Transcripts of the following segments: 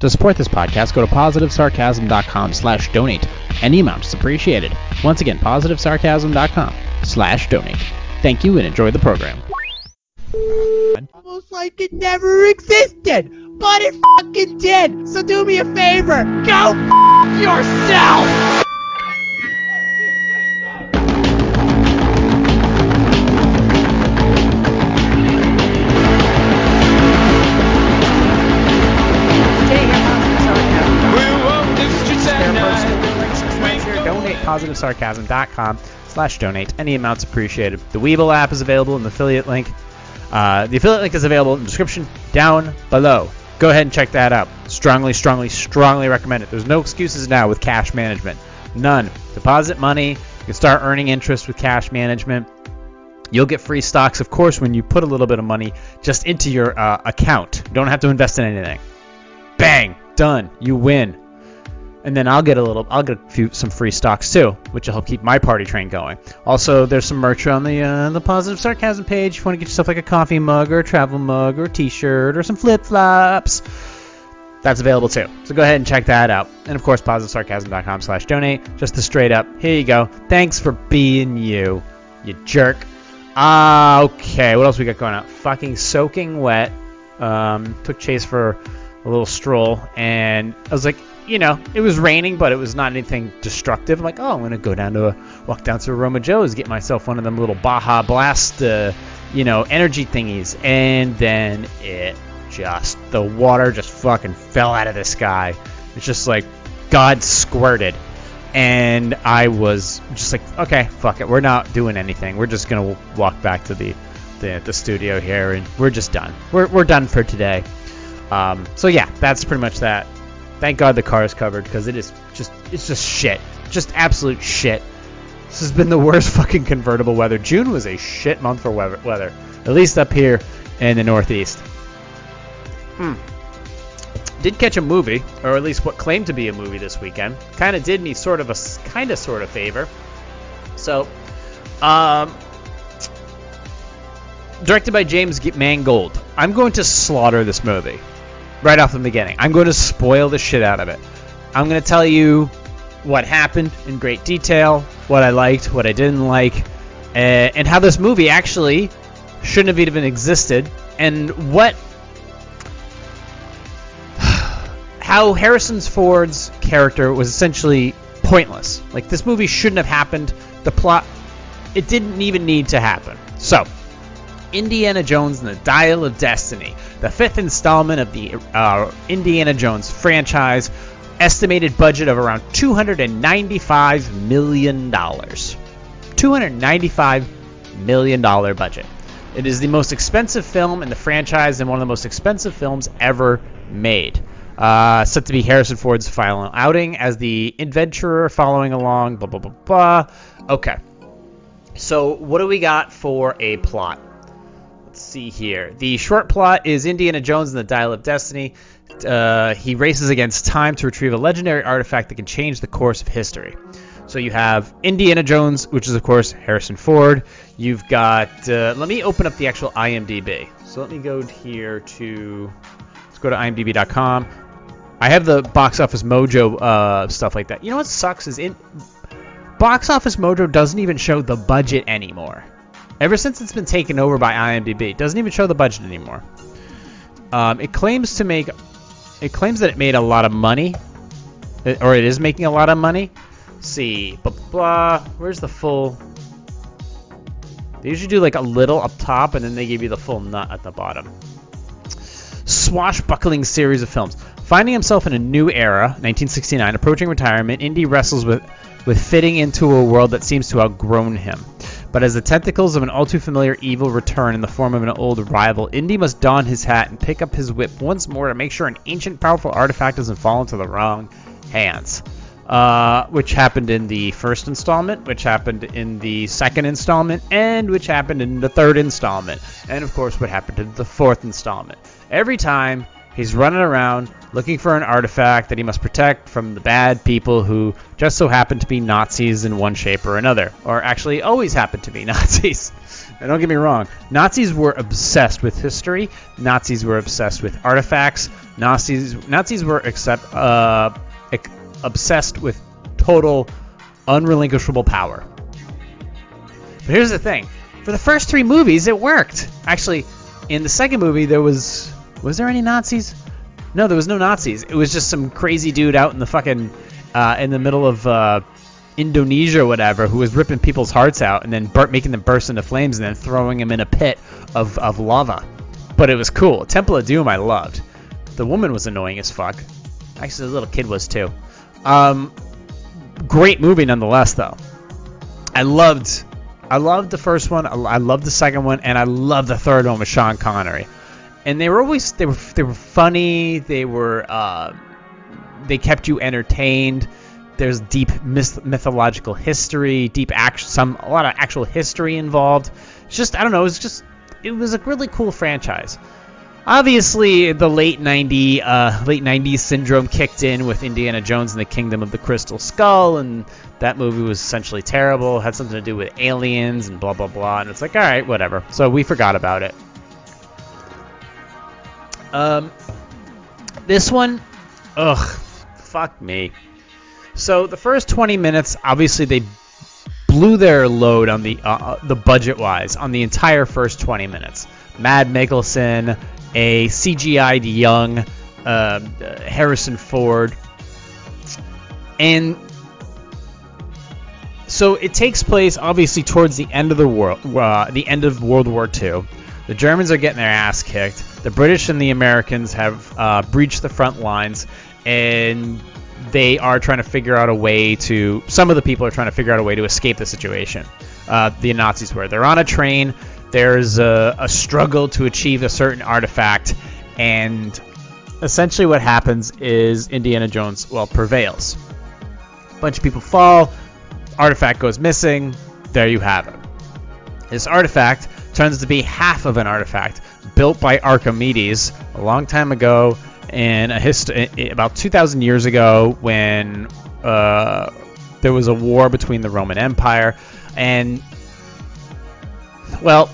To support this podcast, go to positivesarcasm.com slash donate. Any amount is appreciated. Once again, positivesarcasm.com slash donate. Thank you and enjoy the program. Almost like it never existed, but it fucking did. So do me a favor, go yourself. Positivesarcasm.com slash donate. Any amounts appreciated. The Webull app is available in the affiliate link. Uh, the affiliate link is available in the description down below. Go ahead and check that out. Strongly, strongly, strongly recommend it. There's no excuses now with cash management. None. Deposit money. You can start earning interest with cash management. You'll get free stocks, of course, when you put a little bit of money just into your uh, account. You don't have to invest in anything. Bang, done. You win. And then I'll get a little, I'll get a few, some free stocks too, which will help keep my party train going. Also, there's some merch on the uh, the positive sarcasm page. If you want to get yourself like a coffee mug or a travel mug or a T-shirt or some flip flops, that's available too. So go ahead and check that out. And of course, positivesarcasm.com slash donate. Just the straight up. Here you go. Thanks for being you, you jerk. Ah, okay. What else we got going on? Fucking soaking wet. Um, took Chase for a little stroll, and I was like, you know, it was raining, but it was not anything destructive. I'm like, oh, I'm gonna go down to a walk down to Aroma Joe's, get myself one of them little Baja Blast, uh, you know, energy thingies, and then it just the water just fucking fell out of the sky. It's just like God squirted, and I was just like, okay, fuck it, we're not doing anything. We're just gonna walk back to the the, the studio here, and we're just done. We're we're done for today. Um, so yeah, that's pretty much that. Thank God the car is covered because it is just it's just shit, just absolute shit. This has been the worst fucking convertible weather. June was a shit month for weather, weather at least up here in the Northeast. Hmm. Did catch a movie, or at least what claimed to be a movie this weekend. Kind of did me sort of a kind of sort of favor. So, um, directed by James Mangold. I'm going to slaughter this movie right off the beginning. I'm going to spoil the shit out of it. I'm going to tell you what happened in great detail, what I liked, what I didn't like, uh, and how this movie actually shouldn't have even existed, and what. how Harrison Ford's character was essentially pointless. Like, this movie shouldn't have happened. The plot. It didn't even need to happen. So, Indiana Jones and the Dial of Destiny, the fifth installment of the uh, Indiana Jones franchise, estimated budget of around $295 million. $295 million budget. It is the most expensive film in the franchise and one of the most expensive films ever made. Uh, set to be Harrison Ford's final outing as the adventurer following along, blah, blah, blah, blah. Okay. So, what do we got for a plot? Let's see here. The short plot is Indiana Jones and the Dial of Destiny. Uh, he races against time to retrieve a legendary artifact that can change the course of history. So you have Indiana Jones, which is of course Harrison Ford. You've got. Uh, let me open up the actual IMDb. So let me go here to. Let's go to IMDb.com. I have the box office mojo uh, stuff like that. You know what sucks is in box office mojo doesn't even show the budget anymore. Ever since it's been taken over by IMDb, it doesn't even show the budget anymore. Um, it claims to make, it claims that it made a lot of money, or it is making a lot of money. Let's see, blah, blah, blah. Where's the full? They usually do like a little up top, and then they give you the full nut at the bottom. Swashbuckling series of films. Finding himself in a new era, 1969, approaching retirement, Indy wrestles with with fitting into a world that seems to have outgrown him. But as the tentacles of an all too familiar evil return in the form of an old rival, Indy must don his hat and pick up his whip once more to make sure an ancient powerful artifact doesn't fall into the wrong hands. Uh, which happened in the first installment, which happened in the second installment, and which happened in the third installment, and of course, what happened in the fourth installment. Every time he's running around looking for an artifact that he must protect from the bad people who just so happen to be Nazis in one shape or another, or actually always happen to be Nazis. And don't get me wrong, Nazis were obsessed with history. Nazis were obsessed with artifacts. Nazis Nazis were accept, uh, obsessed with total unrelinquishable power. But here's the thing: for the first three movies, it worked. Actually, in the second movie, there was was there any Nazis? No, there was no Nazis. It was just some crazy dude out in the fucking uh, in the middle of uh, Indonesia or whatever who was ripping people's hearts out and then bur- making them burst into flames and then throwing them in a pit of, of lava. But it was cool. Temple of Doom I loved. The woman was annoying as fuck. Actually, the little kid was too. Um, great movie nonetheless, though. I loved, I loved the first one. I, loved the second one, and I loved the third one with Sean Connery. And they were always they were they were funny. They were uh, they kept you entertained. There's deep myth- mythological history, deep action, some a lot of actual history involved. It's just I don't know. It was just it was a really cool franchise. Obviously, the late 90 uh, late 90s syndrome kicked in with Indiana Jones and the Kingdom of the Crystal Skull, and that movie was essentially terrible. It Had something to do with aliens and blah blah blah. And it's like, all right, whatever. So we forgot about it. Um, this one, ugh, fuck me. So the first 20 minutes, obviously they blew their load on the uh, the budget wise on the entire first 20 minutes. Mad Mikkelsen, a CGI'd young uh, Harrison Ford, and so it takes place obviously towards the end of the world, uh, the end of World War II. The Germans are getting their ass kicked. The British and the Americans have uh, breached the front lines, and they are trying to figure out a way to. Some of the people are trying to figure out a way to escape the situation. Uh, the Nazis were. They're on a train. There's a, a struggle to achieve a certain artifact, and essentially what happens is Indiana Jones well prevails. A bunch of people fall. Artifact goes missing. There you have it. This artifact turns to be half of an artifact built by Archimedes a long time ago in a hist- about 2,000 years ago when uh, there was a war between the Roman Empire and well,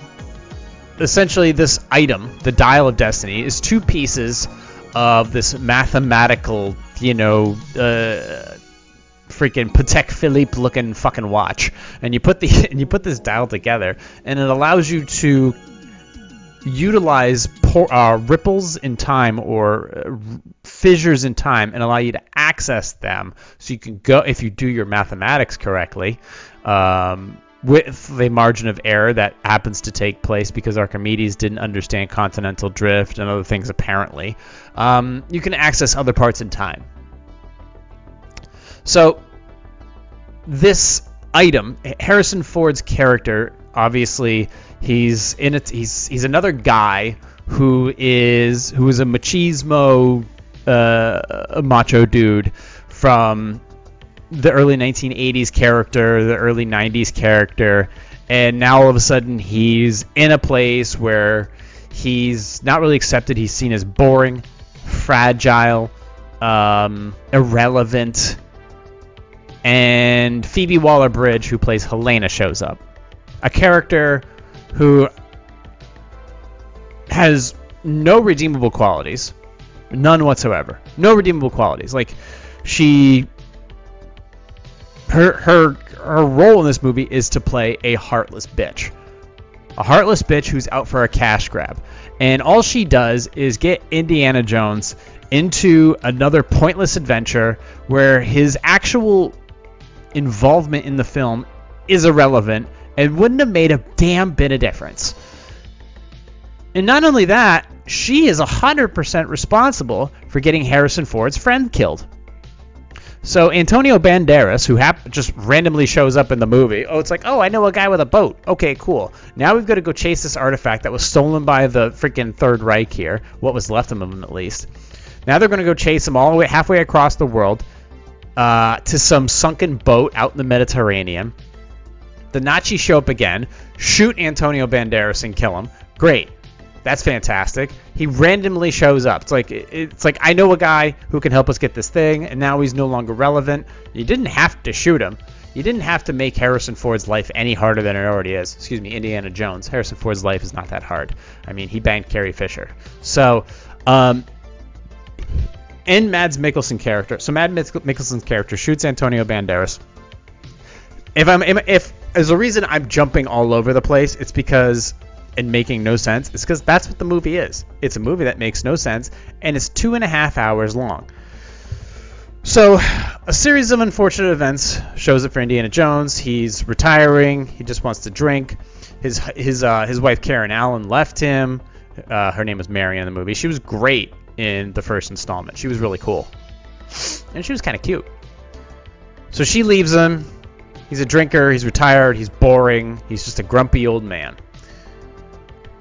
essentially this item, the Dial of Destiny, is two pieces of this mathematical, you know, uh, freaking Patek Philippe looking fucking watch, and you put the and you put this dial together, and it allows you to utilize por- uh, ripples in time or uh, fissures in time and allow you to access them so you can go if you do your mathematics correctly um, with the margin of error that happens to take place because Archimedes didn't understand continental drift and other things apparently um, you can access other parts in time. So this item, Harrison Ford's character, obviously he's in it. He's he's another guy who is who is a machismo, uh, a macho dude from the early 1980s character, the early 90s character, and now all of a sudden he's in a place where he's not really accepted. He's seen as boring, fragile, um, irrelevant and Phoebe Waller Bridge, who plays Helena, shows up. A character who has no redeemable qualities, none whatsoever. No redeemable qualities. Like she, her her her role in this movie is to play a heartless bitch, a heartless bitch who's out for a cash grab, and all she does is get Indiana Jones into another pointless adventure where his actual involvement in the film is irrelevant and wouldn't have made a damn bit of difference. And not only that, she is 100% responsible for getting Harrison Ford's friend killed. So Antonio Banderas, who hap- just randomly shows up in the movie, oh, it's like, oh, I know a guy with a boat. Okay, cool. Now we've got to go chase this artifact that was stolen by the freaking Third Reich here, what was left of them at least. Now they're going to go chase him all the way halfway across the world uh, to some sunken boat out in the Mediterranean. The Nazis show up again, shoot Antonio Banderas and kill him. Great. That's fantastic. He randomly shows up. It's like it's like I know a guy who can help us get this thing, and now he's no longer relevant. You didn't have to shoot him. You didn't have to make Harrison Ford's life any harder than it already is. Excuse me, Indiana Jones. Harrison Ford's life is not that hard. I mean, he banged Carrie Fisher. So, um, in Mads Mikkelsen character, so Mads Mikkelsen's character shoots Antonio Banderas. If I'm if there's a reason I'm jumping all over the place, it's because and making no sense. It's because that's what the movie is. It's a movie that makes no sense, and it's two and a half hours long. So, a series of unfortunate events shows up for Indiana Jones. He's retiring. He just wants to drink. His his uh, his wife Karen Allen left him. Uh, her name was Mary in the movie. She was great in the first installment. She was really cool, and she was kind of cute. So she leaves him. He's a drinker. He's retired. He's boring. He's just a grumpy old man.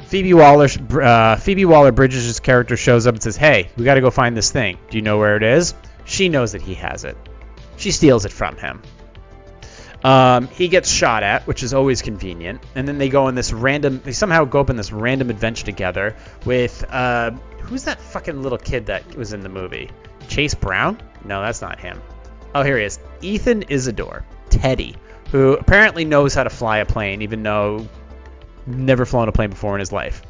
Phoebe Waller, uh, Phoebe Waller Bridges' character shows up and says, "Hey, we got to go find this thing. Do you know where it is?" She knows that he has it. She steals it from him. Um, he gets shot at, which is always convenient, and then they go on this random. They somehow go up on this random adventure together with uh, who's that fucking little kid that was in the movie? Chase Brown? No, that's not him. Oh, here he is. Ethann Isidore, Teddy, who apparently knows how to fly a plane, even though never flown a plane before in his life.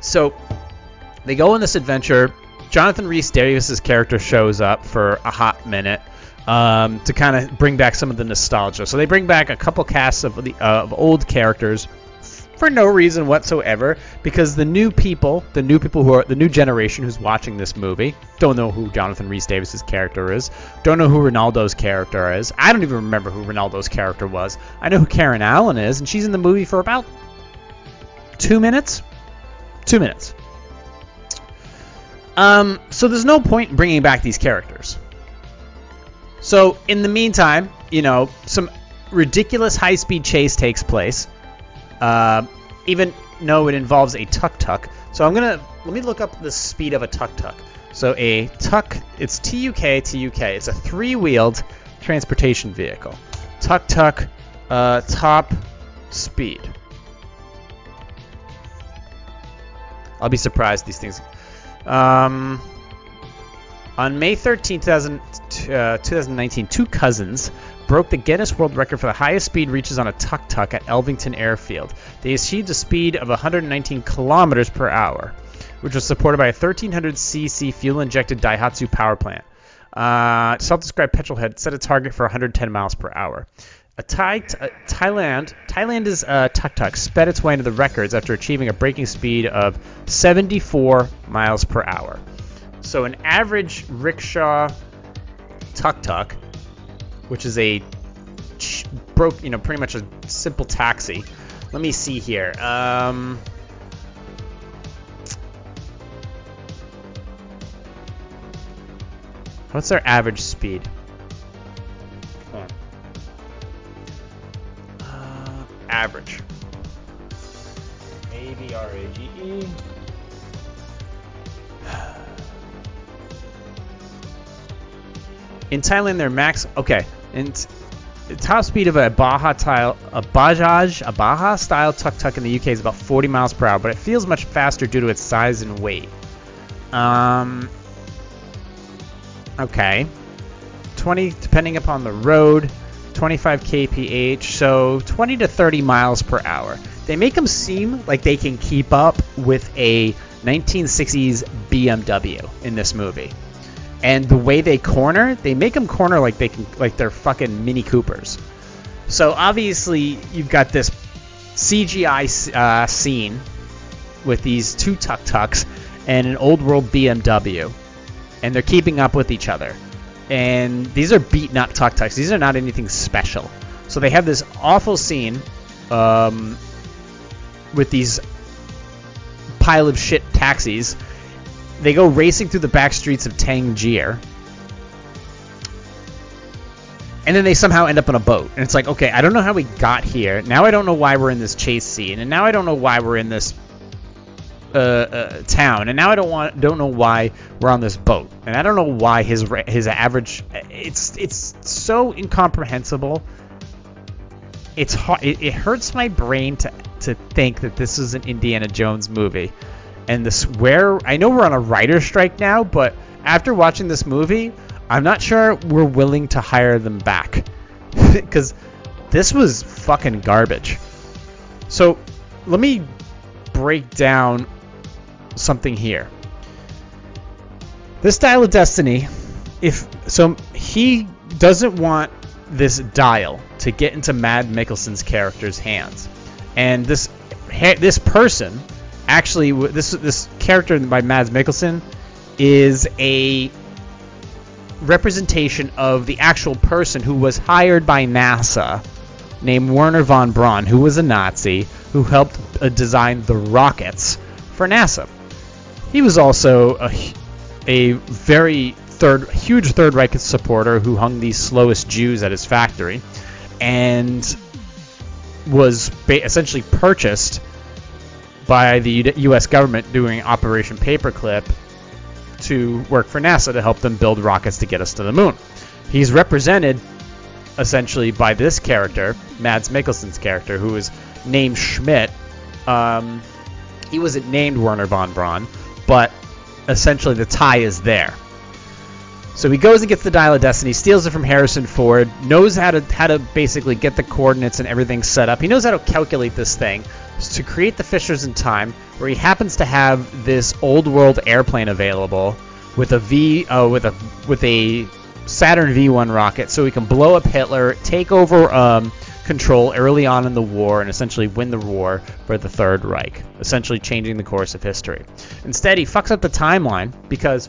So they go on this adventure Jonathan Rhys Davis's character shows up for a hot minute um, to kind of bring back some of the nostalgia. So they bring back a couple casts of the uh, of old characters for no reason whatsoever because the new people, the new people who are the new generation who's watching this movie, don't know who Jonathan Rhys Davis's character is, don't know who Ronaldo's character is. I don't even remember who Ronaldo's character was. I know who Karen Allen is, and she's in the movie for about two minutes. Two minutes. Um, so there's no point in bringing back these characters. So in the meantime, you know, some ridiculous high-speed chase takes place. Uh, even though it involves a tuk tuk. So I'm gonna let me look up the speed of a tuk tuk. So a tuk, it's TUK TUK. It's a three-wheeled transportation vehicle. Tuk tuk, uh, top speed. I'll be surprised these things um, on May 13, 2000, uh, 2019, two cousins broke the Guinness World Record for the highest speed reaches on a tuk tuk at Elvington Airfield. They achieved a speed of 119 kilometers per hour, which was supported by a 1300cc fuel-injected Daihatsu power plant. Uh, self-described petrolhead set a target for 110 miles per hour. A Thai, uh, Thailand, Thailand's uh, tuk tuk sped its way into the records after achieving a braking speed of 74 miles per hour. So an average rickshaw tuk tuk, which is a ch- broke, you know, pretty much a simple taxi. Let me see here. Um, what's their average speed? average. A V R A G E. In Thailand, their max okay. And the top speed of a Baja tile, a Bajaj, a Baja style tuk tuk in the UK is about 40 miles per hour, but it feels much faster due to its size and weight. Um. Okay. 20 depending upon the road. 25 kph, so 20 to 30 miles per hour. They make them seem like they can keep up with a 1960s BMW in this movie. And the way they corner, they make them corner like they can like they're fucking Mini Coopers. So obviously you've got this CGI uh, scene with these two tuk tuks and an old world BMW, and they're keeping up with each other and these are beaten up tuk tuks. These are not anything special. So they have this awful scene um, with these pile of shit taxis. They go racing through the back streets of Tangier. And then they somehow end up on a boat. And it's like, okay, I don't know how we got here. Now I don't know why we're in this chase scene. And now I don't know why we're in this uh, uh, town, and now I don't want don't know why we're on this boat, and I don't know why his his average it's it's so incomprehensible. It's hard, it, it hurts my brain to to think that this is an Indiana Jones movie, and this where I know we're on a writer strike now, but after watching this movie, I'm not sure we're willing to hire them back because this was fucking garbage. So let me break down something here. This dial of destiny, if so, he doesn't want this dial to get into Mad Mikkelsen's character's hands, and this this person actually this this character by Mads Mikkelsen is a representation of the actual person who was hired by NASA named Wernher von Braun, who was a Nazi who helped uh, design the rockets for NASA. He was also a, a very third, huge Third Reich supporter who hung the slowest Jews at his factory, and was ba- essentially purchased by the U.S. government doing Operation Paperclip to work for NASA to help them build rockets to get us to the moon. He's represented essentially by this character, Mads Mikkelsen's character, who is named Schmidt. Um, he wasn't named Wernher von Braun, but essentially the tie is there. So he goes and gets the Dial of Destiny, steals it from Harrison Ford, knows how to how to basically get the coordinates and everything set up. He knows how to calculate this thing to create the fissures in time, where he happens to have this old world airplane available with a V uh, with a with a Saturn V1 rocket, so he can blow up Hitler, take over um, control early on in the war, and essentially win the war for the Third Reich, essentially changing the course of history. Instead, he fucks up the timeline because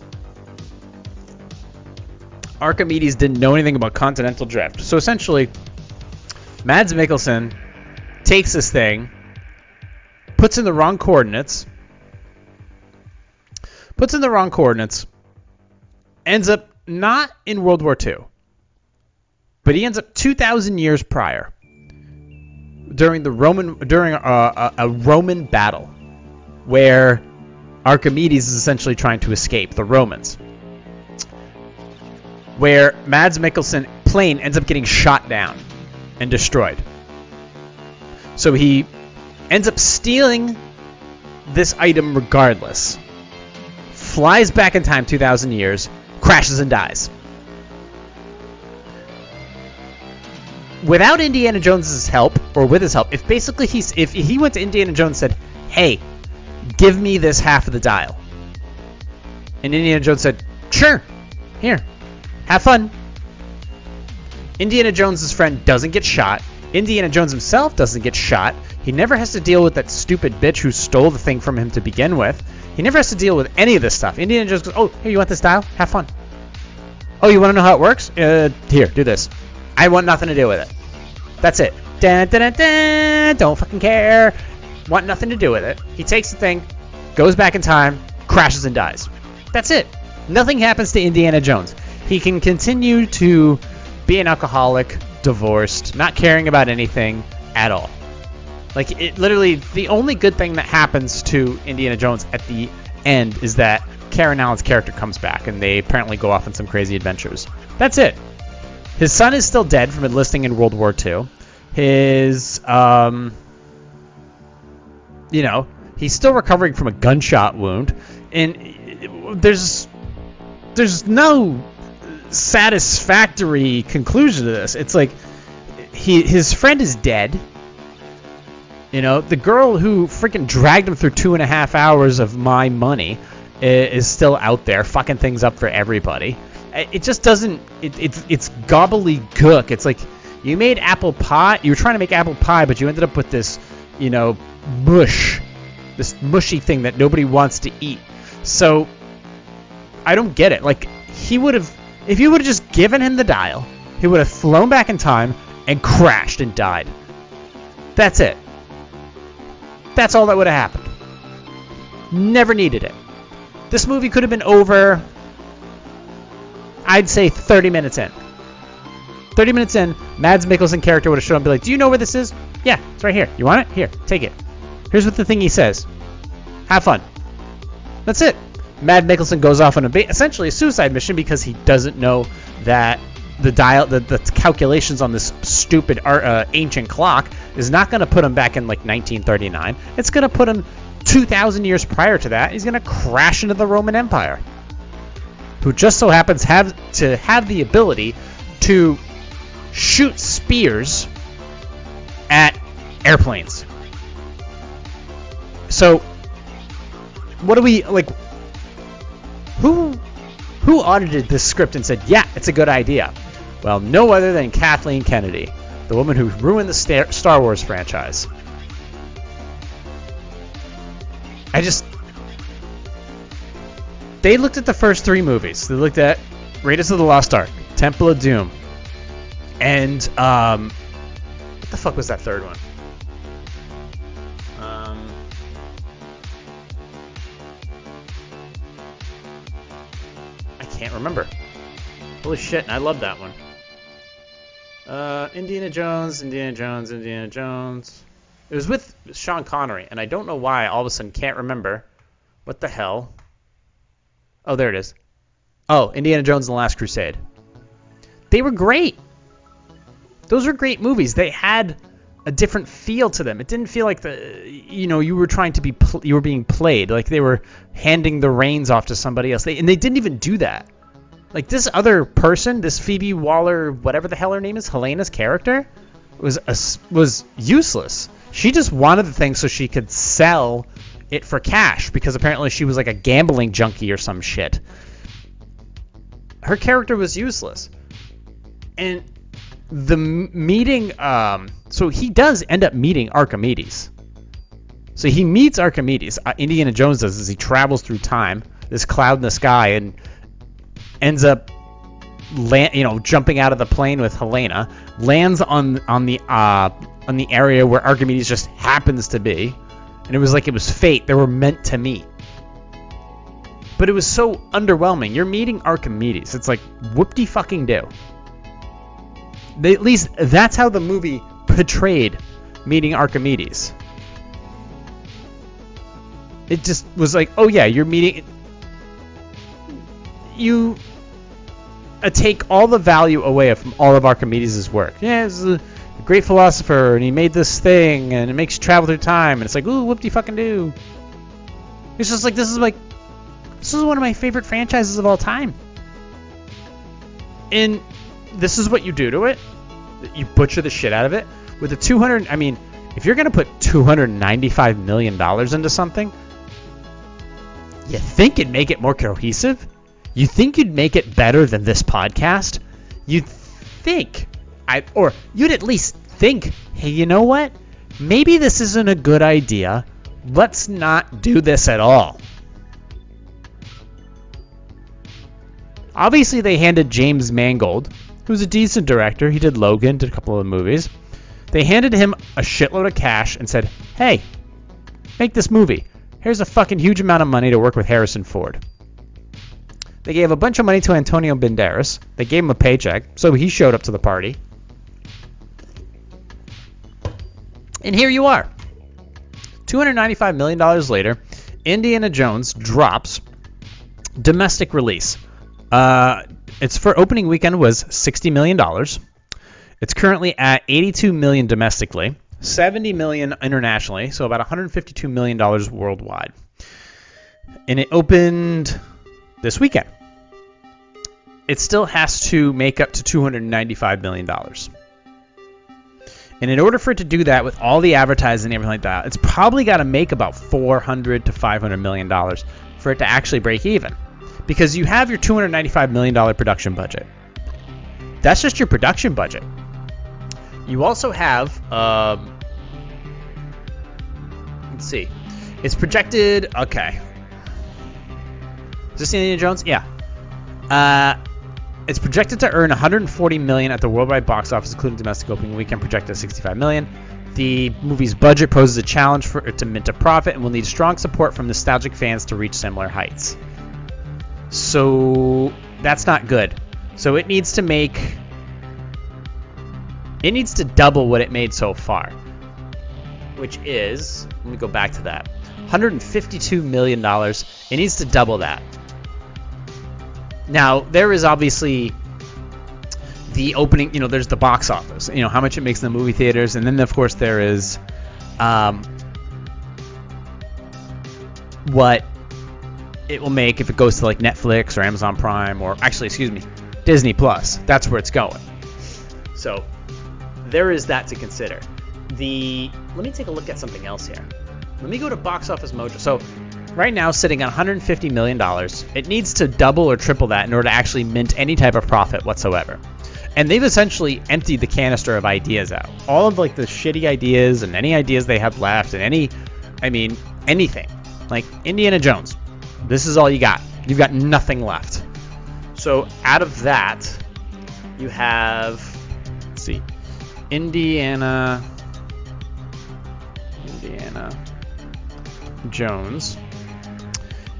Archimedes didn't know anything about continental drift. So essentially, Mads Mikkelsen takes this thing, puts in the wrong coordinates, puts in the wrong coordinates, ends up not in World War II, but he ends up 2,000 years prior during the Roman during a, a, a Roman battle where Archimedes is essentially trying to escape the Romans where Mads Mikkelsen plane ends up getting shot down and destroyed. So he ends up stealing this item regardless. Flies back in time 2000 years, crashes and dies. Without Indiana Jones's help or with his help, if basically he's if he went to Indiana Jones and said, "Hey, give me this half of the dial." And Indiana Jones said, "Sure. Here, have fun. Indiana Jones' friend doesn't get shot. Indiana Jones himself doesn't get shot. He never has to deal with that stupid bitch who stole the thing from him to begin with. He never has to deal with any of this stuff. Indiana Jones goes, "Oh, here, you want this dial? Have fun." Oh, you want to know how it works? Uh, here, do this. I want nothing to do with it. That's it. Dun, dun, dun. Don't fucking care. Want nothing to do with it. He takes the thing, goes back in time, crashes and dies. That's it. Nothing happens to Indiana Jones. He can continue to be an alcoholic, divorced, not caring about anything at all. Like it literally the only good thing that happens to Indiana Jones at the end is that Karen Allen's character comes back and they apparently go off on some crazy adventures. That's it. His son is still dead from enlisting in World War II. His um you know, he's still recovering from a gunshot wound and there's there's no satisfactory conclusion to this. It's like he his friend is dead. You know, the girl who freaking dragged him through two and a half hours of my money is still out there fucking things up for everybody. It just doesn't. It, it's it's gobbledygook. It's like you made apple pie. You were trying to make apple pie, but you ended up with this, you know, mush, this mushy thing that nobody wants to eat. So I don't get it. Like he would have if you would have just given him the dial, he would have flown back in time and crashed and died. That's it. That's all that would have happened. Never needed it. This movie could have been over, I'd say 30 minutes in. 30 minutes in, Mads Mikkelsen character would have shown up and be like, Do you know where this is? Yeah, it's right here. You want it? Here, take it. Here's what the thing he says. Have fun. That's it. Mad Mikkelsen goes off on a ba- essentially a suicide mission because he doesn't know that the dial the, the calculations on this stupid uh, ancient clock is not going to put him back in like 1939. It's going to put him 2,000 years prior to that. He's going to crash into the Roman Empire. who just so happens have to have the ability to shoot spears at airplanes. So, what do we like? Who who audited this script and said, "Yeah, it's a good idea"? Well, no other than Kathleen Kennedy, the woman who ruined the Star Wars franchise. I just they looked at the first three movies. They looked at Raiders of the Lost Ark, Temple of Doom, and um, what the fuck was that third one? Um, I can't remember. Holy shit! And I love that one. Uh, Indiana Jones, Indiana Jones, Indiana Jones. It was with Sean Connery, and I don't know why all of a sudden can't remember. What the hell? Oh, there it is. Oh, Indiana Jones and the Last Crusade. They were great. Those were great movies. They had a different feel to them. It didn't feel like the you know you were trying to be pl- you were being played like they were handing the reins off to somebody else. They, and they didn't even do that. Like this other person, this Phoebe Waller, whatever the hell her name is, Helena's character, was a, was useless. She just wanted the thing so she could sell it for cash because apparently she was like a gambling junkie or some shit. Her character was useless. And the meeting um so he does end up meeting Archimedes. So he meets Archimedes. Uh, Indiana Jones does as he travels through time, this cloud in the sky, and ends up, land, you know, jumping out of the plane with Helena, lands on on the uh, on the area where Archimedes just happens to be, and it was like it was fate. They were meant to meet. But it was so underwhelming. You're meeting Archimedes. It's like whoop-de fucking do. At least that's how the movie portrayed meeting Archimedes. It just was like, oh yeah, you're meeting. You uh, take all the value away from all of Archimedes' work. Yeah, he's a great philosopher, and he made this thing, and it makes you travel through time, and it's like, ooh, whoop de fucking do. It's just like this is like this is one of my favorite franchises of all time. And this is what you do to it. You butcher the shit out of it with a 200. I mean, if you're gonna put 295 million dollars into something, you think it'd make it more cohesive. You think you'd make it better than this podcast. You'd think, I or you'd at least think, hey, you know what? Maybe this isn't a good idea. Let's not do this at all. Obviously, they handed James Mangold, who's a decent director, he did Logan, did a couple of movies. They handed him a shitload of cash and said, hey, make this movie. Here's a fucking huge amount of money to work with Harrison Ford. They gave a bunch of money to Antonio Banderas. They gave him a paycheck, so he showed up to the party. And here you are. $295 million later, Indiana Jones drops domestic release. Uh, its for opening weekend was $60 million. It's currently at 82 million domestically, 70 million internationally, so about 152 million dollars worldwide. And it opened this weekend. It still has to make up to 295 million dollars. And in order for it to do that with all the advertising and everything like that, it's probably got to make about 400 to 500 million dollars for it to actually break even. Because you have your 295 million dollar production budget. That's just your production budget. You also have, um, let's see, it's projected. Okay, is this Indiana Jones? Yeah. Uh, it's projected to earn 140 million at the worldwide box office, including domestic opening weekend, projected at 65 million. The movie's budget poses a challenge for it to mint a profit and will need strong support from nostalgic fans to reach similar heights. So that's not good. So it needs to make it needs to double what it made so far, which is let me go back to that. 152 million dollars. It needs to double that. Now, there is obviously the opening, you know, there's the box office, you know, how much it makes in the movie theaters, and then of course there is um, what it will make if it goes to like Netflix or Amazon Prime or actually, excuse me, Disney Plus. That's where it's going. So there is that to consider. The let me take a look at something else here. Let me go to Box Office Mojo. So right now sitting on 150 million dollars. It needs to double or triple that in order to actually mint any type of profit whatsoever. And they've essentially emptied the canister of ideas out. All of like the shitty ideas and any ideas they have left and any I mean anything. Like Indiana Jones. This is all you got. You've got nothing left. So out of that, you have let's see. Indiana Indiana Jones.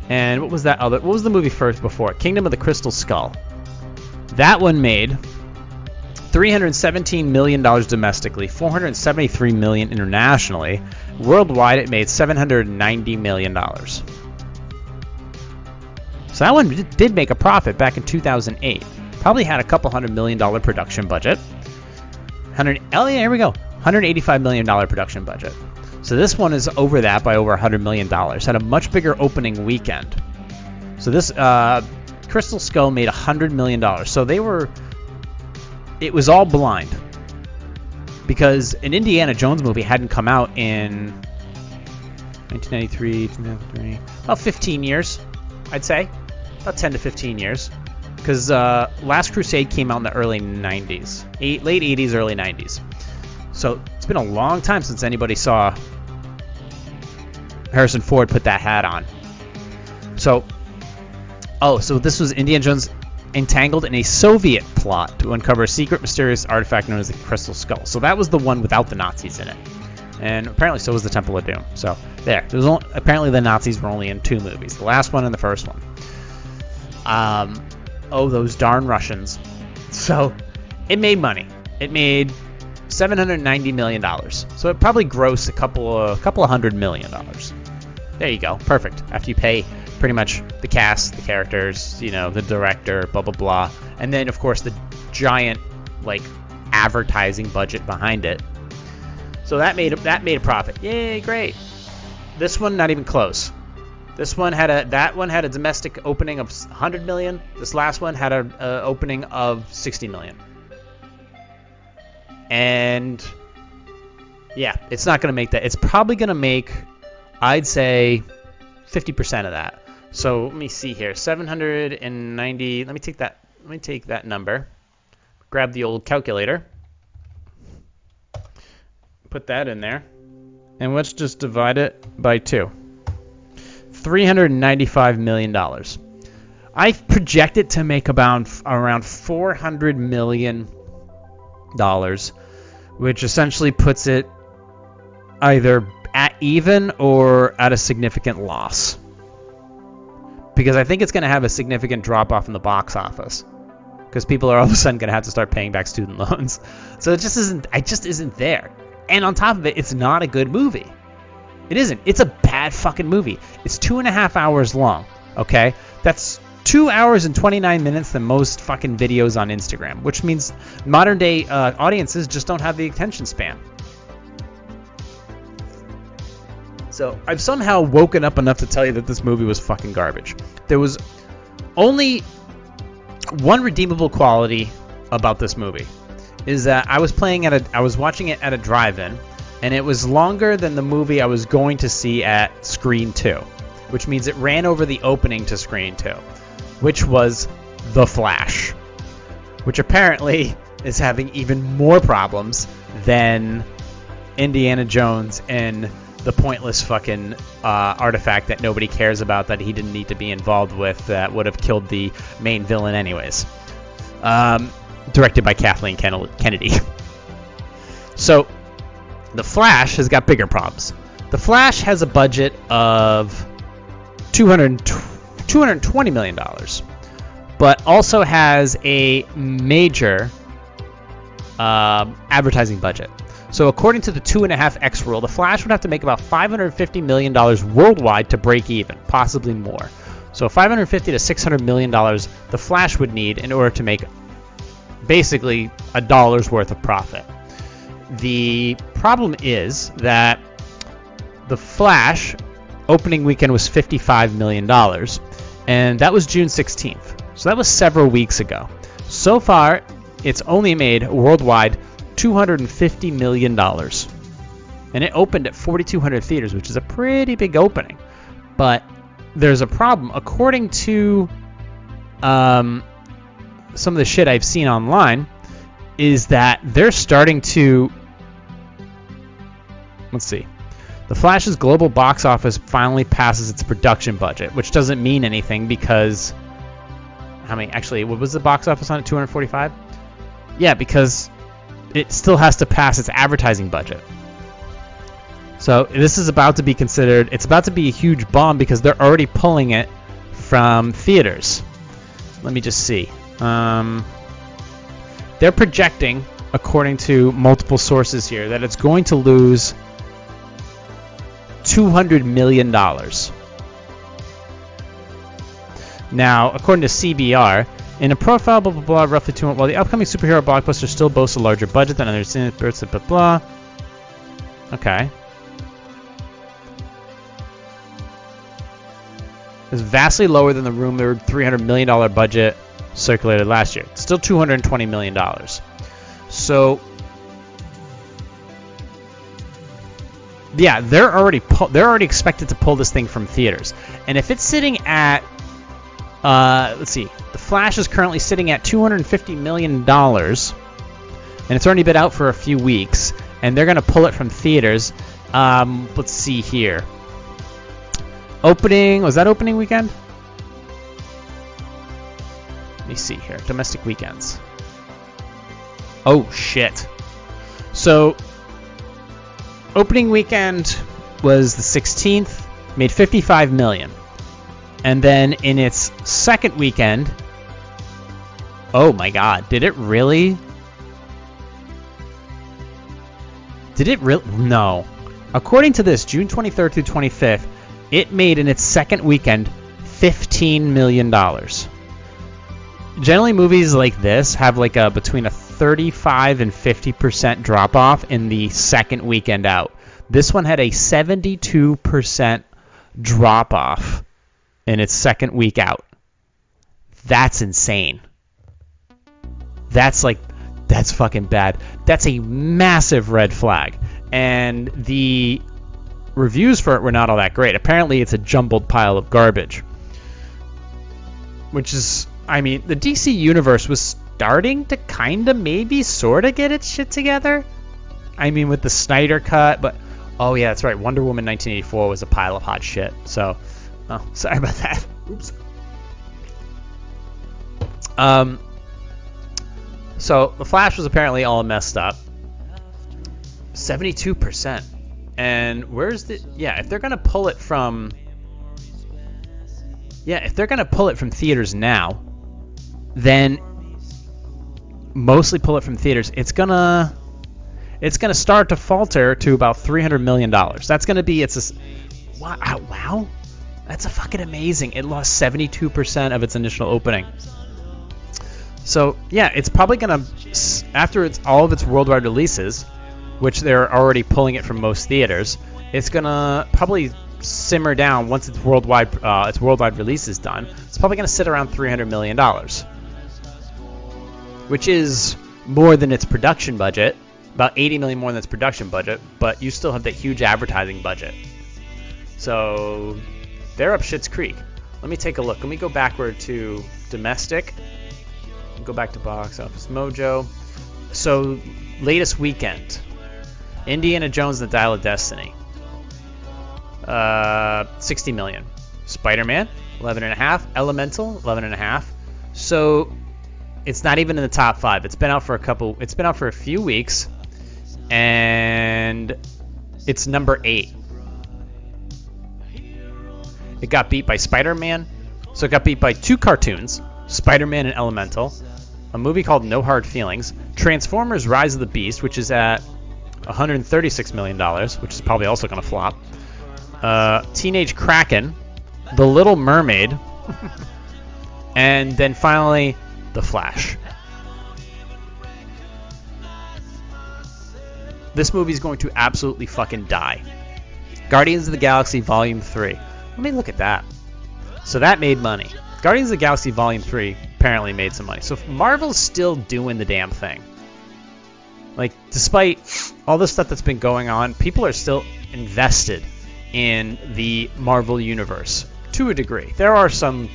And what was that other? What was the movie first before? Kingdom of the Crystal Skull. That one made 317 million dollars domestically, 473 million internationally. Worldwide, it made 790 million dollars. So that one did make a profit back in 2008. Probably had a couple hundred million dollar production budget. 100. Oh yeah, here we go. 185 million dollar production budget. So this one is over that by over 100 million dollars. Had a much bigger opening weekend. So this uh, Crystal Skull made 100 million dollars. So they were. It was all blind because an Indiana Jones movie hadn't come out in 1993, 2003, about 15 years, I'd say, about 10 to 15 years. Because uh, Last Crusade came out in the early 90s, eight, late 80s, early 90s. So it's been a long time since anybody saw Harrison Ford put that hat on. So, oh, so this was Indiana Jones entangled in a Soviet plot to uncover a secret, mysterious artifact known as the Crystal Skull. So that was the one without the Nazis in it, and apparently so was the Temple of Doom. So there, there was only, apparently the Nazis were only in two movies, the last one and the first one. Um, oh, those darn Russians. So it made money. It made 790 million dollars. So it probably grossed a couple a couple of hundred million dollars. There you go. Perfect. After you pay pretty much the cast, the characters, you know, the director, blah blah blah, and then of course the giant like advertising budget behind it. So that made that made a profit. Yay, great. This one not even close. This one had a that one had a domestic opening of 100 million. This last one had a, a opening of 60 million. And yeah, it's not going to make that. It's probably going to make I'd say 50% of that. So let me see here. 790. Let me take that. Let me take that number. Grab the old calculator. Put that in there. And let's just divide it by two. $395 million. I project it to make about around $400 million, which essentially puts it either at even or at a significant loss. Because I think it's going to have a significant drop off in the box office. Because people are all of a sudden going to have to start paying back student loans. So it just isn't. It just isn't there. And on top of it, it's not a good movie. It isn't. It's a bad fucking movie. It's two and a half hours long. Okay, that's two hours and 29 minutes than most fucking videos on Instagram, which means modern day uh, audiences just don't have the attention span. So I've somehow woken up enough to tell you that this movie was fucking garbage. There was only one redeemable quality about this movie is that I was playing at a I was watching it at a drive-in and it was longer than the movie I was going to see at Screen 2, which means it ran over the opening to Screen 2, which was The Flash, which apparently is having even more problems than Indiana Jones and the pointless fucking uh, artifact that nobody cares about that he didn't need to be involved with that would have killed the main villain anyways. Um, directed by Kathleen Kennedy. so, The Flash has got bigger problems. The Flash has a budget of 200, 220 million dollars, but also has a major uh, advertising budget. So according to the 2.5x rule, the Flash would have to make about $550 million worldwide to break even, possibly more. So 550 to 600 million dollars the Flash would need in order to make basically a dollar's worth of profit. The problem is that the Flash opening weekend was 55 million dollars, and that was June 16th. So that was several weeks ago. So far, it's only made worldwide $250 million. And it opened at 4,200 theaters, which is a pretty big opening. But there's a problem. According to um, some of the shit I've seen online, is that they're starting to. Let's see. The Flash's global box office finally passes its production budget, which doesn't mean anything because. How many? Actually, what was the box office on it? 245? Yeah, because it still has to pass its advertising budget. So this is about to be considered. It's about to be a huge bomb because they're already pulling it from theaters. Let me just see. Um, they're projecting, according to multiple sources here, that it's going to lose $200 million. Now, according to CBR, in a profile, blah blah blah, roughly two. While the upcoming superhero blockbuster still boasts a larger budget than others, blah blah blah. Okay. It's vastly lower than the rumored $300 million budget circulated last year. Still $220 million. So, yeah, they're already pu- they're already expected to pull this thing from theaters. And if it's sitting at, uh, let's see, The Flash is currently sitting at 250 million dollars, and it's already been out for a few weeks, and they're gonna pull it from theaters. Um, let's see here. Opening was that opening weekend? Let me see here. Domestic weekends. Oh shit. So opening weekend was the 16th, made 55 million. And then in its second weekend, oh my god, did it really? Did it really? No. According to this, June 23rd through 25th, it made in its second weekend $15 million. Generally, movies like this have like a between a 35 and 50% drop off in the second weekend out. This one had a 72% drop off in its second week out. That's insane. That's like that's fucking bad. That's a massive red flag. And the reviews for it were not all that great. Apparently, it's a jumbled pile of garbage. Which is, I mean, the DC universe was starting to kind of maybe sort of get its shit together. I mean, with the Snyder cut, but oh yeah, that's right. Wonder Woman 1984 was a pile of hot shit. So, oh, sorry about that. Oops. Um. So the Flash was apparently all messed up. 72%. And where's the yeah, if they're gonna pull it from Yeah, if they're gonna pull it from theaters now, then mostly pull it from theaters, it's gonna it's gonna start to falter to about three hundred million dollars. That's gonna be it's a wow, wow, that's a fucking amazing. It lost seventy two percent of its initial opening. So yeah, it's probably gonna after it's all of its worldwide releases, which they're already pulling it from most theaters. It's gonna probably simmer down once its worldwide uh, its worldwide release is done. It's probably gonna sit around 300 million dollars, which is more than its production budget, about 80 million more than its production budget. But you still have that huge advertising budget. So they're up shit's creek. Let me take a look. Let me go backward to domestic. Go back to box office mojo. So latest weekend, Indiana Jones and the Dial of Destiny. Uh, 60 million. Spider-Man, 11 and a half. Elemental, 11 and a half. So it's not even in the top five. It's been out for a couple. It's been out for a few weeks, and it's number eight. It got beat by Spider-Man. So it got beat by two cartoons, Spider-Man and Elemental, a movie called No Hard Feelings, Transformers: Rise of the Beast, which is at 136 million dollars, which is probably also going to flop. Uh, Teenage Kraken, The Little Mermaid, and then finally The Flash. This movie is going to absolutely fucking die. Guardians of the Galaxy Volume 3. Let me look at that. So that made money. Guardians of the Galaxy Volume 3 apparently made some money. So Marvel's still doing the damn thing. Like, despite all the stuff that's been going on, people are still invested in the Marvel Universe to a degree. There are some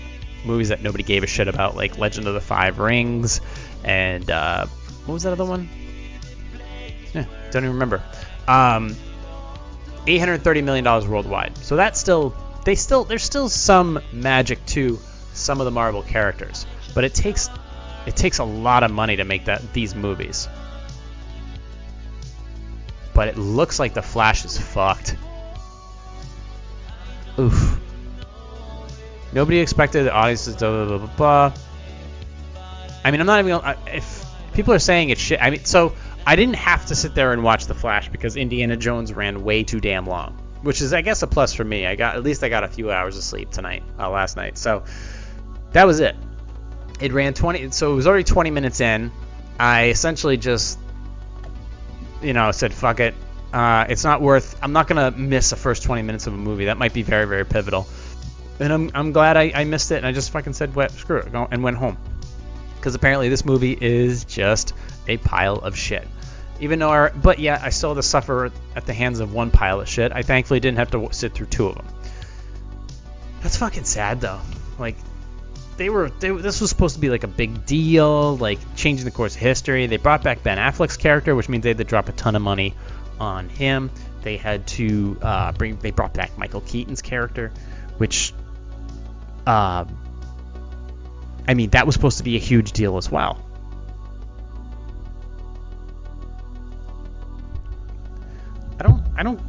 movies that nobody gave a shit about, like Legend of the Five Rings and uh, what was that other one? Yeah, don't even remember. Um, 830 million dollars worldwide. So that's still they still there's still some magic to some of the Marvel characters, but it takes it takes a lot of money to make that these movies. But it looks like the Flash is fucked. Oof. Nobody expected the audiences. Blah, blah, blah, blah, I mean, I'm not even. If people are saying it's shit, I mean, so I didn't have to sit there and watch the Flash because Indiana Jones ran way too damn long, which is, I guess, a plus for me. I got at least I got a few hours of sleep tonight, uh, last night. So that was it. It ran 20, so it was already 20 minutes in. I essentially just, you know, said fuck it. Uh, it's not worth. I'm not gonna miss the first 20 minutes of a movie. That might be very, very pivotal. And I'm, I'm glad I, I missed it. And I just fucking said, what, screw it, and went home. Because apparently this movie is just a pile of shit. Even though, our, but yeah, I still had to suffer at the hands of one pile of shit. I thankfully didn't have to sit through two of them. That's fucking sad though. Like they were, they, this was supposed to be like a big deal, like changing the course of history. They brought back Ben Affleck's character, which means they had to drop a ton of money on him. They had to uh, bring, they brought back Michael Keaton's character, which, uh, I mean, that was supposed to be a huge deal as well. I don't, I don't,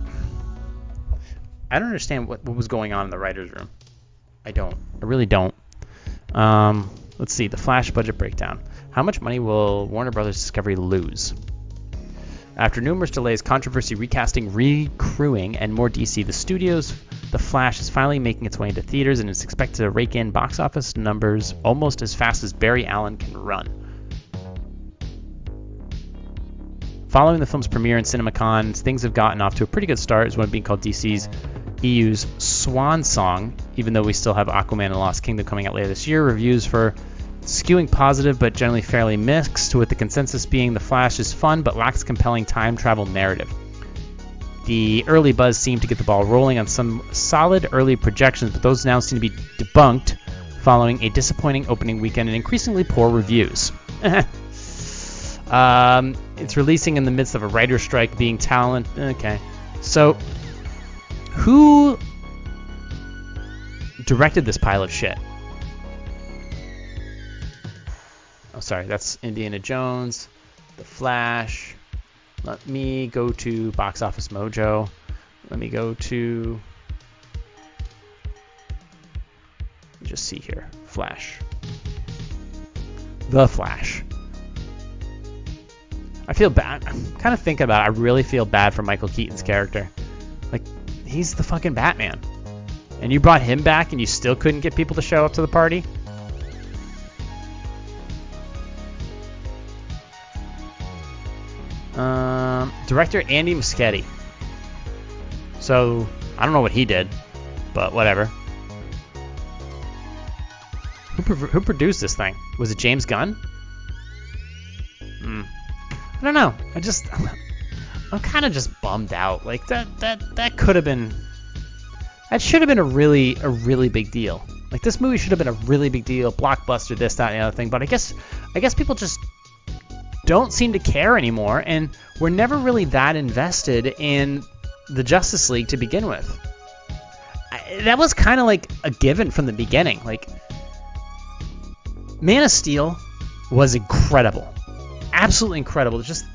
I don't understand what, what was going on in the writers' room. I don't. I really don't. Um, let's see the Flash budget breakdown. How much money will Warner Brothers Discovery lose? After numerous delays, controversy, recasting, recrewing, and more DC, the studios The Flash is finally making its way into theaters and is expected to rake in box office numbers almost as fast as Barry Allen can run. Following the film's premiere in CinemaCon, things have gotten off to a pretty good start as one being called DC's EU's swan song, even though we still have Aquaman and Lost Kingdom coming out later this year. Reviews for skewing positive but generally fairly mixed, with the consensus being The Flash is fun but lacks compelling time travel narrative. The early buzz seemed to get the ball rolling on some solid early projections, but those now seem to be debunked following a disappointing opening weekend and increasingly poor reviews. um, it's releasing in the midst of a writer's strike, being talent. Okay. So, who directed this pile of shit? Oh, sorry, that's Indiana Jones, The Flash. Let me go to Box Office Mojo. Let me go to. Just see here. Flash. The Flash. I feel bad. I'm kind of thinking about it. I really feel bad for Michael Keaton's character. Like, he's the fucking Batman. And you brought him back and you still couldn't get people to show up to the party? Um, director Andy Muschietti. So, I don't know what he did, but whatever. Who, who produced this thing? Was it James Gunn? Hmm. I don't know. I just I'm kind of just bummed out. Like that that that could have been that should have been a really a really big deal. Like this movie should have been a really big deal, blockbuster, this, that, and the other thing. But I guess I guess people just don't seem to care anymore, and we're never really that invested in the Justice League to begin with. I, that was kind of like a given from the beginning. Like Man of Steel was incredible, absolutely incredible. Just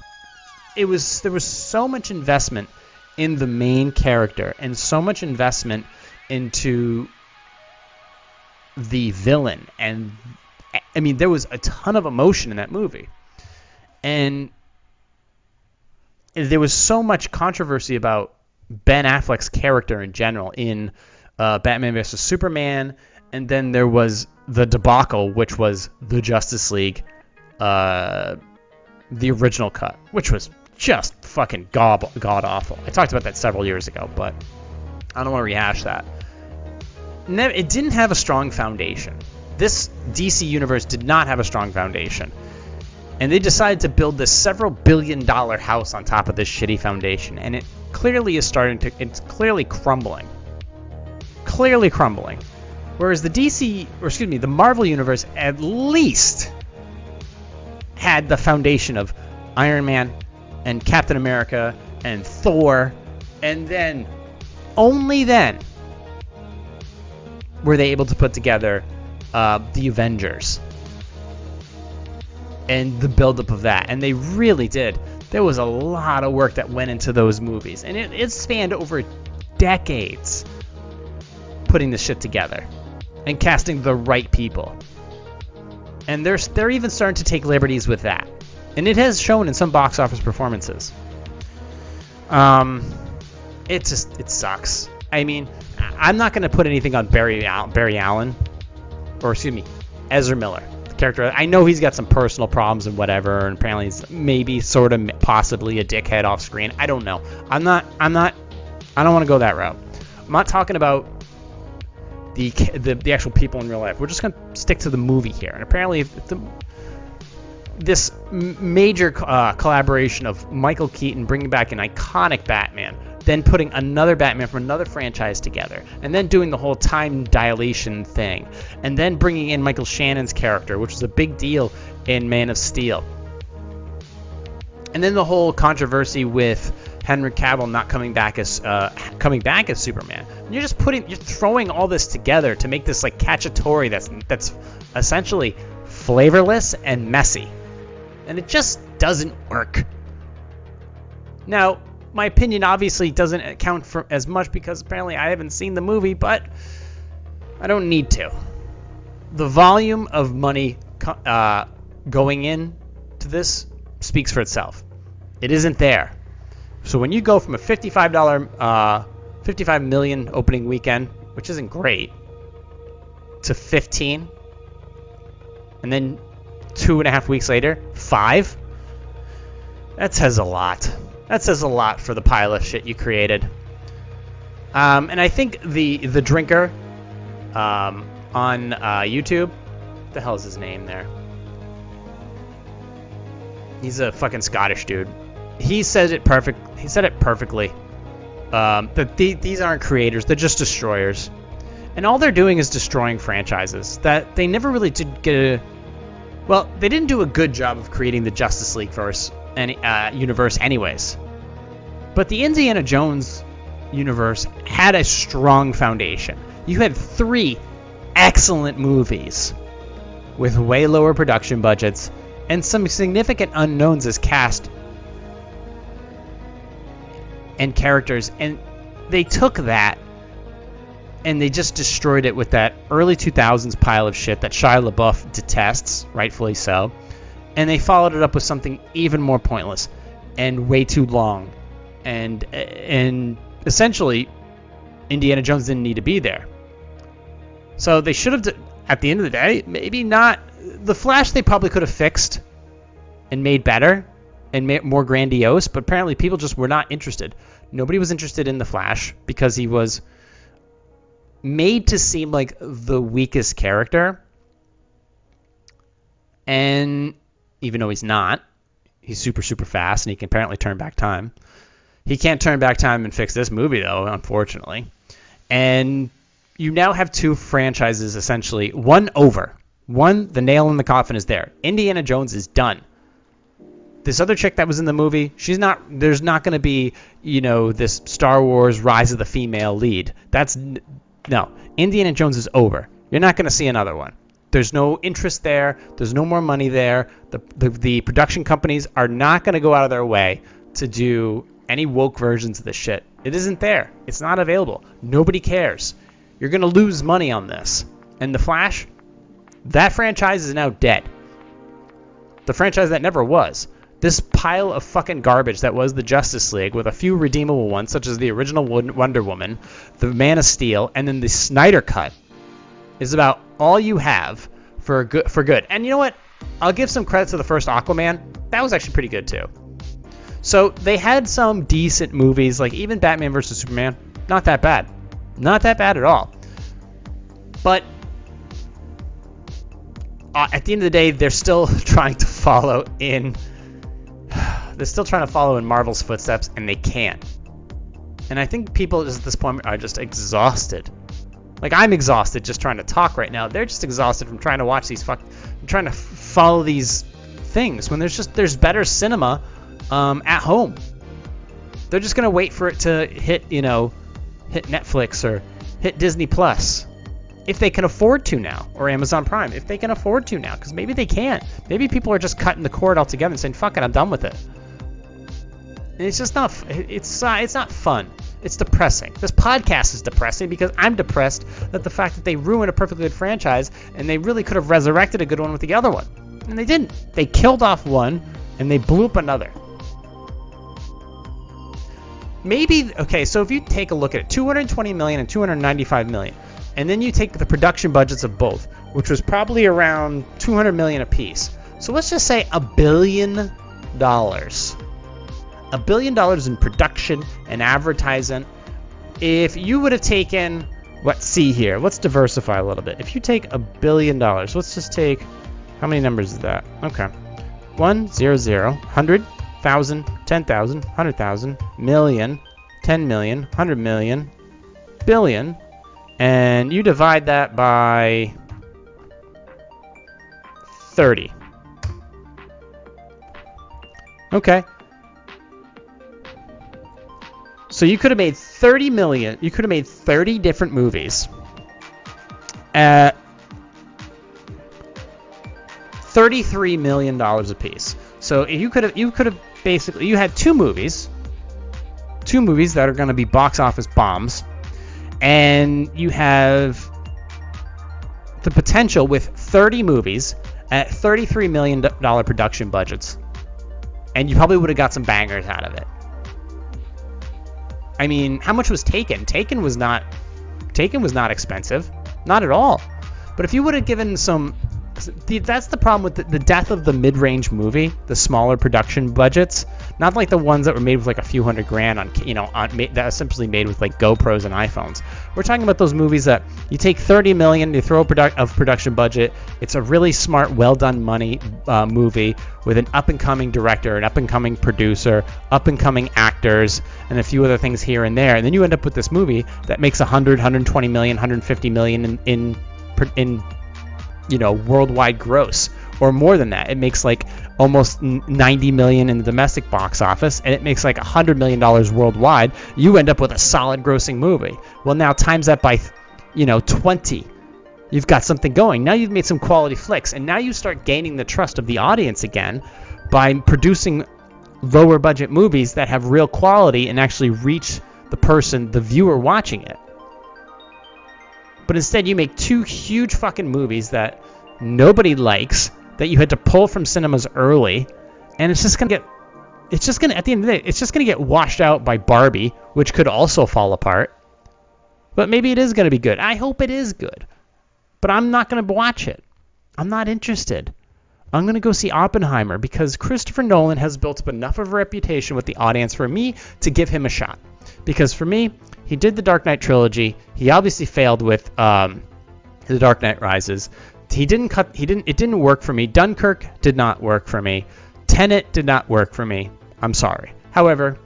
it was there was so much investment in the main character and so much investment into the villain and I mean there was a ton of emotion in that movie. And there was so much controversy about Ben Affleck's character in general in uh, Batman vs Superman, and then there was the debacle, which was the Justice League, uh, the original cut, which was just fucking god god awful. I talked about that several years ago, but I don't want to rehash that. it didn't have a strong foundation. This DC universe did not have a strong foundation. And they decided to build this several billion dollar house on top of this shitty foundation, and it clearly is starting to it's clearly crumbling. Clearly crumbling. Whereas the DC, or excuse me, the Marvel universe at least had the foundation of Iron Man and Captain America and Thor, and then only then were they able to put together uh, the Avengers and the buildup of that. And they really did. There was a lot of work that went into those movies, and it, it spanned over decades putting this shit together and casting the right people. And they're they're even starting to take liberties with that, and it has shown in some box office performances. Um, it just it sucks. I mean, I'm not going to put anything on Barry Barry Allen, or excuse me, Ezra Miller, the character. I know he's got some personal problems and whatever, and apparently he's maybe sort of possibly a dickhead off screen. I don't know. I'm not. I'm not. I don't want to go that route. I'm not talking about the, the the actual people in real life. We're just gonna stick to the movie here. And apparently, the, this major uh, collaboration of Michael Keaton bringing back an iconic Batman, then putting another Batman from another franchise together, and then doing the whole time dilation thing, and then bringing in Michael Shannon's character, which was a big deal in Man of Steel, and then the whole controversy with Henry Cavill not coming back as uh, coming back as Superman. And you're just putting, you're throwing all this together to make this like cacciatore that's that's essentially flavorless and messy, and it just doesn't work. Now, my opinion obviously doesn't account for as much because apparently I haven't seen the movie, but I don't need to. The volume of money uh, going in to this speaks for itself. It isn't there. So when you go from a $55, uh, 55 million opening weekend, which isn't great, to 15, and then two and a half weeks later, five, that says a lot. That says a lot for the pile of shit you created. Um, and I think the the drinker um, on uh, YouTube, the hell is his name there? He's a fucking Scottish dude. He said it perfect. He said it perfectly. Um, that the, these aren't creators; they're just destroyers, and all they're doing is destroying franchises that they never really did get a. Well, they didn't do a good job of creating the Justice League verse any uh, universe, anyways. But the Indiana Jones universe had a strong foundation. You had three excellent movies with way lower production budgets and some significant unknowns as cast and characters and they took that and they just destroyed it with that early 2000s pile of shit that Shia LaBeouf detests, rightfully so. And they followed it up with something even more pointless and way too long. And and essentially Indiana Jones didn't need to be there. So they should have at the end of the day, maybe not the Flash they probably could have fixed and made better and more grandiose, but apparently people just were not interested. Nobody was interested in the Flash because he was made to seem like the weakest character. And even though he's not, he's super, super fast and he can apparently turn back time. He can't turn back time and fix this movie, though, unfortunately. And you now have two franchises essentially, one over. One, the nail in the coffin is there. Indiana Jones is done. This other chick that was in the movie, she's not. There's not going to be, you know, this Star Wars Rise of the Female lead. That's no. Indiana Jones is over. You're not going to see another one. There's no interest there. There's no more money there. The, the, the production companies are not going to go out of their way to do any woke versions of this shit. It isn't there. It's not available. Nobody cares. You're going to lose money on this. And The Flash, that franchise is now dead. The franchise that never was. This pile of fucking garbage that was the Justice League, with a few redeemable ones, such as the original Wonder Woman, the Man of Steel, and then the Snyder Cut, is about all you have for good. For good. And you know what? I'll give some credit to the first Aquaman. That was actually pretty good too. So they had some decent movies, like even Batman vs Superman. Not that bad. Not that bad at all. But uh, at the end of the day, they're still trying to follow in. They're still trying to follow in Marvel's footsteps, and they can't. And I think people at this point are just exhausted. Like I'm exhausted just trying to talk right now. They're just exhausted from trying to watch these fuck, trying to follow these things when there's just there's better cinema um, at home. They're just gonna wait for it to hit, you know, hit Netflix or hit Disney Plus if they can afford to now, or Amazon Prime, if they can afford to now, because maybe they can't. Maybe people are just cutting the cord altogether and saying, "Fuck it, I'm done with it." And it's just not. It's uh, it's not fun. It's depressing. This podcast is depressing because I'm depressed that the fact that they ruined a perfectly good franchise and they really could have resurrected a good one with the other one, and they didn't. They killed off one and they blew up another. Maybe okay. So if you take a look at it, 220 million and 295 million and then you take the production budgets of both, which was probably around 200 million apiece. So let's just say a billion dollars. A billion dollars in production and advertising. If you would have taken, let's see here, let's diversify a little bit. If you take a billion dollars, let's just take, how many numbers is that? Okay. 1, 0, 0, 100, 1,000, million, 10 million, 100 million, billion, and you divide that by 30. Okay. So you could have made 30 million, you could have made 30 different movies at 33 million dollars a piece. So you could have you could have basically you had two movies, two movies that are going to be box office bombs and you have the potential with 30 movies at 33 million dollar production budgets, and you probably would have got some bangers out of it. I mean, how much was Taken? Taken was not Taken was not expensive, not at all. But if you would have given some that's the problem with the, the death of the mid-range movie, the smaller production budgets, not like the ones that were made with like a few hundred grand on, you know, on that are simply made with like GoPros and iPhones. We're talking about those movies that you take 30 million, you throw a product of production budget. It's a really smart, well done money uh, movie with an up and coming director, an up and coming producer, up and coming actors, and a few other things here and there. And then you end up with this movie that makes 100, 120 million, 150 million in in, in you know worldwide gross or more than that. It makes like almost 90 million in the domestic box office and it makes like 100 million dollars worldwide. You end up with a solid grossing movie. Well, now times that by you know 20. You've got something going. Now you've made some quality flicks and now you start gaining the trust of the audience again by producing lower budget movies that have real quality and actually reach the person, the viewer watching it. But instead, you make two huge fucking movies that nobody likes, that you had to pull from cinemas early, and it's just gonna get. It's just gonna, at the end of the day, it's just gonna get washed out by Barbie, which could also fall apart. But maybe it is gonna be good. I hope it is good. But I'm not gonna watch it. I'm not interested. I'm going to go see Oppenheimer because Christopher Nolan has built up enough of a reputation with the audience for me to give him a shot. Because for me, he did the Dark Knight trilogy. He obviously failed with um, the Dark Knight Rises. He didn't cut. He didn't. It didn't work for me. Dunkirk did not work for me. Tenet did not work for me. I'm sorry. However,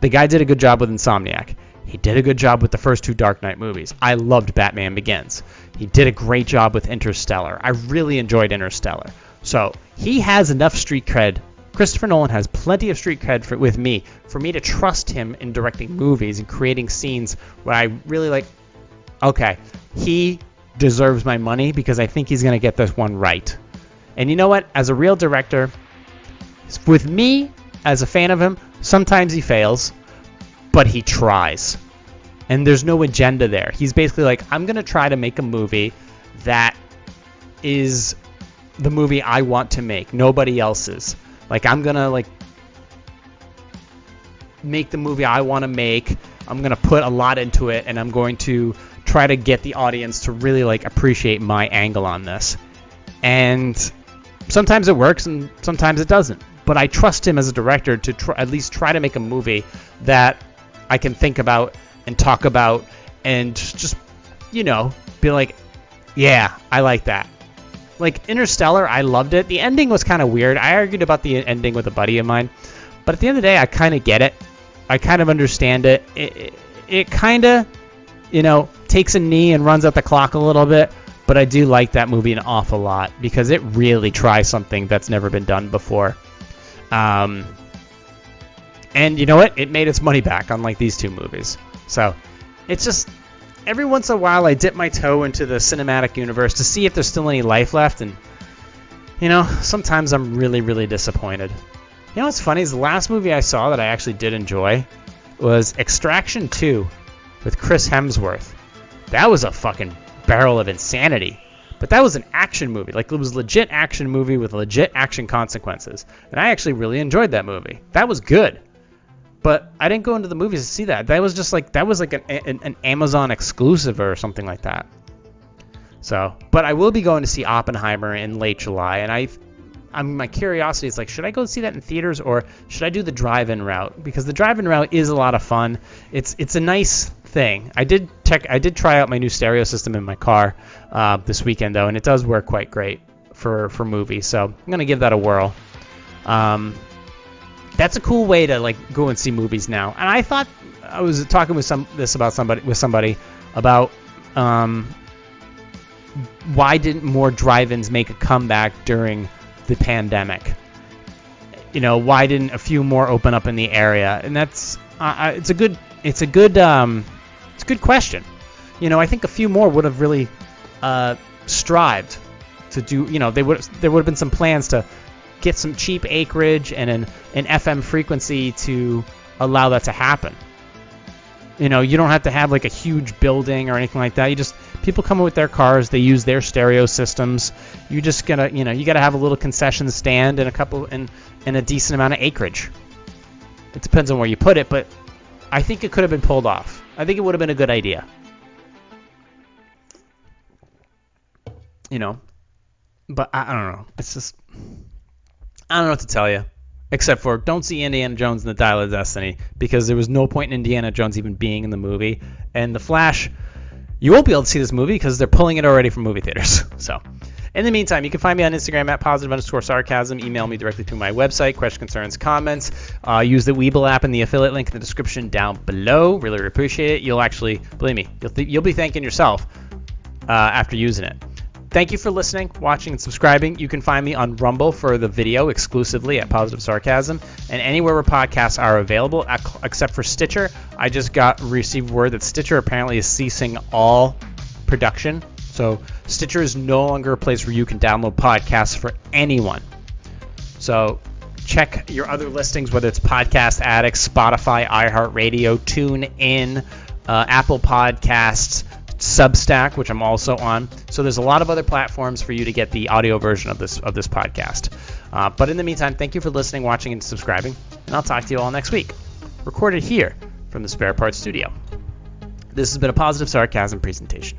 the guy did a good job with Insomniac. He did a good job with the first two Dark Knight movies. I loved Batman Begins. He did a great job with Interstellar. I really enjoyed Interstellar. So he has enough street cred Christopher Nolan has plenty of street cred for, with me for me to trust him in directing movies and creating scenes where I really like. Okay, he deserves my money because I think he's gonna get this one right. And you know what? As a real director, with me as a fan of him, sometimes he fails, but he tries. And there's no agenda there. He's basically like, I'm gonna try to make a movie that is the movie I want to make, nobody else's. Like I'm gonna like make the movie I want to make. I'm gonna put a lot into it, and I'm going to try to get the audience to really like appreciate my angle on this. And sometimes it works, and sometimes it doesn't. But I trust him as a director to try, at least try to make a movie that I can think about and talk about, and just you know be like, yeah, I like that. Like Interstellar, I loved it. The ending was kind of weird. I argued about the ending with a buddy of mine, but at the end of the day, I kind of get it. I kind of understand it. It, it, it kind of, you know, takes a knee and runs out the clock a little bit. But I do like that movie an awful lot because it really tries something that's never been done before. Um, and you know what? It made its money back, unlike these two movies. So it's just every once in a while I dip my toe into the cinematic universe to see if there's still any life left, and you know, sometimes I'm really, really disappointed. You know what's funny is the last movie I saw that I actually did enjoy was Extraction 2 with Chris Hemsworth. That was a fucking barrel of insanity. But that was an action movie. Like it was legit action movie with legit action consequences. And I actually really enjoyed that movie. That was good. But I didn't go into the movies to see that. That was just like that was like an, an, an Amazon exclusive or something like that. So, but I will be going to see Oppenheimer in late July, and I, I'm my curiosity is like, should I go see that in theaters or should I do the drive-in route? Because the drive-in route is a lot of fun. It's it's a nice thing. I did check. I did try out my new stereo system in my car uh, this weekend though, and it does work quite great for for movies. So I'm gonna give that a whirl. Um, that's a cool way to like go and see movies now. And I thought I was talking with some this about somebody with somebody about um, why didn't more drive-ins make a comeback during the pandemic? You know, why didn't a few more open up in the area? And that's uh, it's a good it's a good um, it's a good question. You know, I think a few more would have really uh, strived to do. You know, they would there would have been some plans to get some cheap acreage and an, an FM frequency to allow that to happen. You know, you don't have to have like a huge building or anything like that. You just people come with their cars, they use their stereo systems. You just gotta, you know, you gotta have a little concession stand and a couple and and a decent amount of acreage. It depends on where you put it, but I think it could have been pulled off. I think it would have been a good idea. You know, but I, I don't know. It's just I don't know what to tell you, except for don't see Indiana Jones and the Dial of Destiny because there was no point in Indiana Jones even being in the movie. And The Flash, you won't be able to see this movie because they're pulling it already from movie theaters. So, in the meantime, you can find me on Instagram at positive underscore sarcasm. Email me directly through my website, questions, concerns, comments. Uh, use the Webull app and the affiliate link in the description down below. Really appreciate it. You'll actually, believe me, you'll, th- you'll be thanking yourself uh, after using it. Thank you for listening, watching, and subscribing. You can find me on Rumble for the video exclusively at Positive Sarcasm, and anywhere where podcasts are available, except for Stitcher. I just got received word that Stitcher apparently is ceasing all production. So Stitcher is no longer a place where you can download podcasts for anyone. So check your other listings, whether it's Podcast Addict, Spotify, iHeartRadio, TuneIn, uh, Apple Podcasts, Substack, which I'm also on. So there's a lot of other platforms for you to get the audio version of this of this podcast. Uh, but in the meantime, thank you for listening, watching, and subscribing. And I'll talk to you all next week. Recorded here from the Spare Parts Studio. This has been a positive sarcasm presentation.